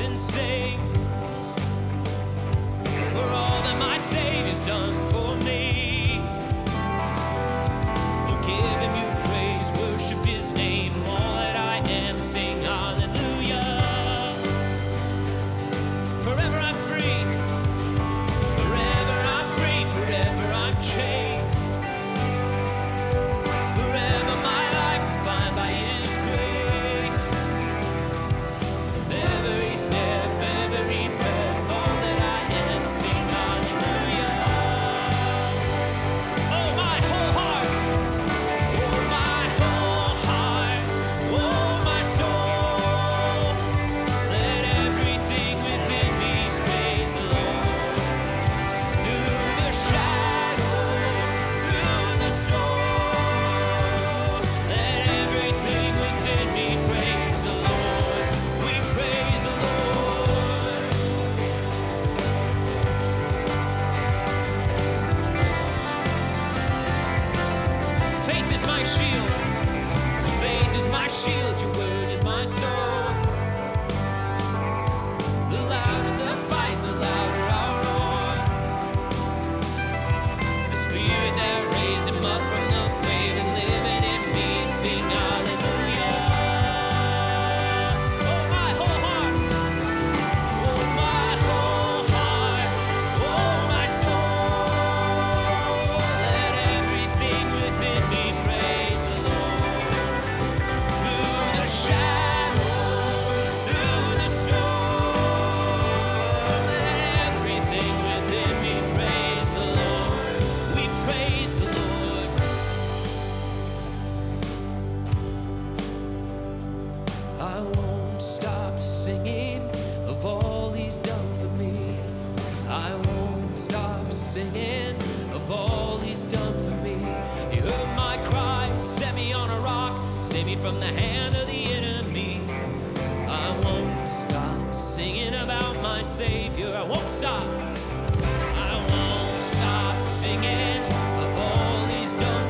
and say my shield. Faith is my shield. Will. I won't stop singing of all he's done for me. I won't stop singing of all he's done for me. He heard my cry, set me on a rock, save me from the hand of the enemy. I won't stop singing about my Savior. I won't stop. I won't stop singing of all he's done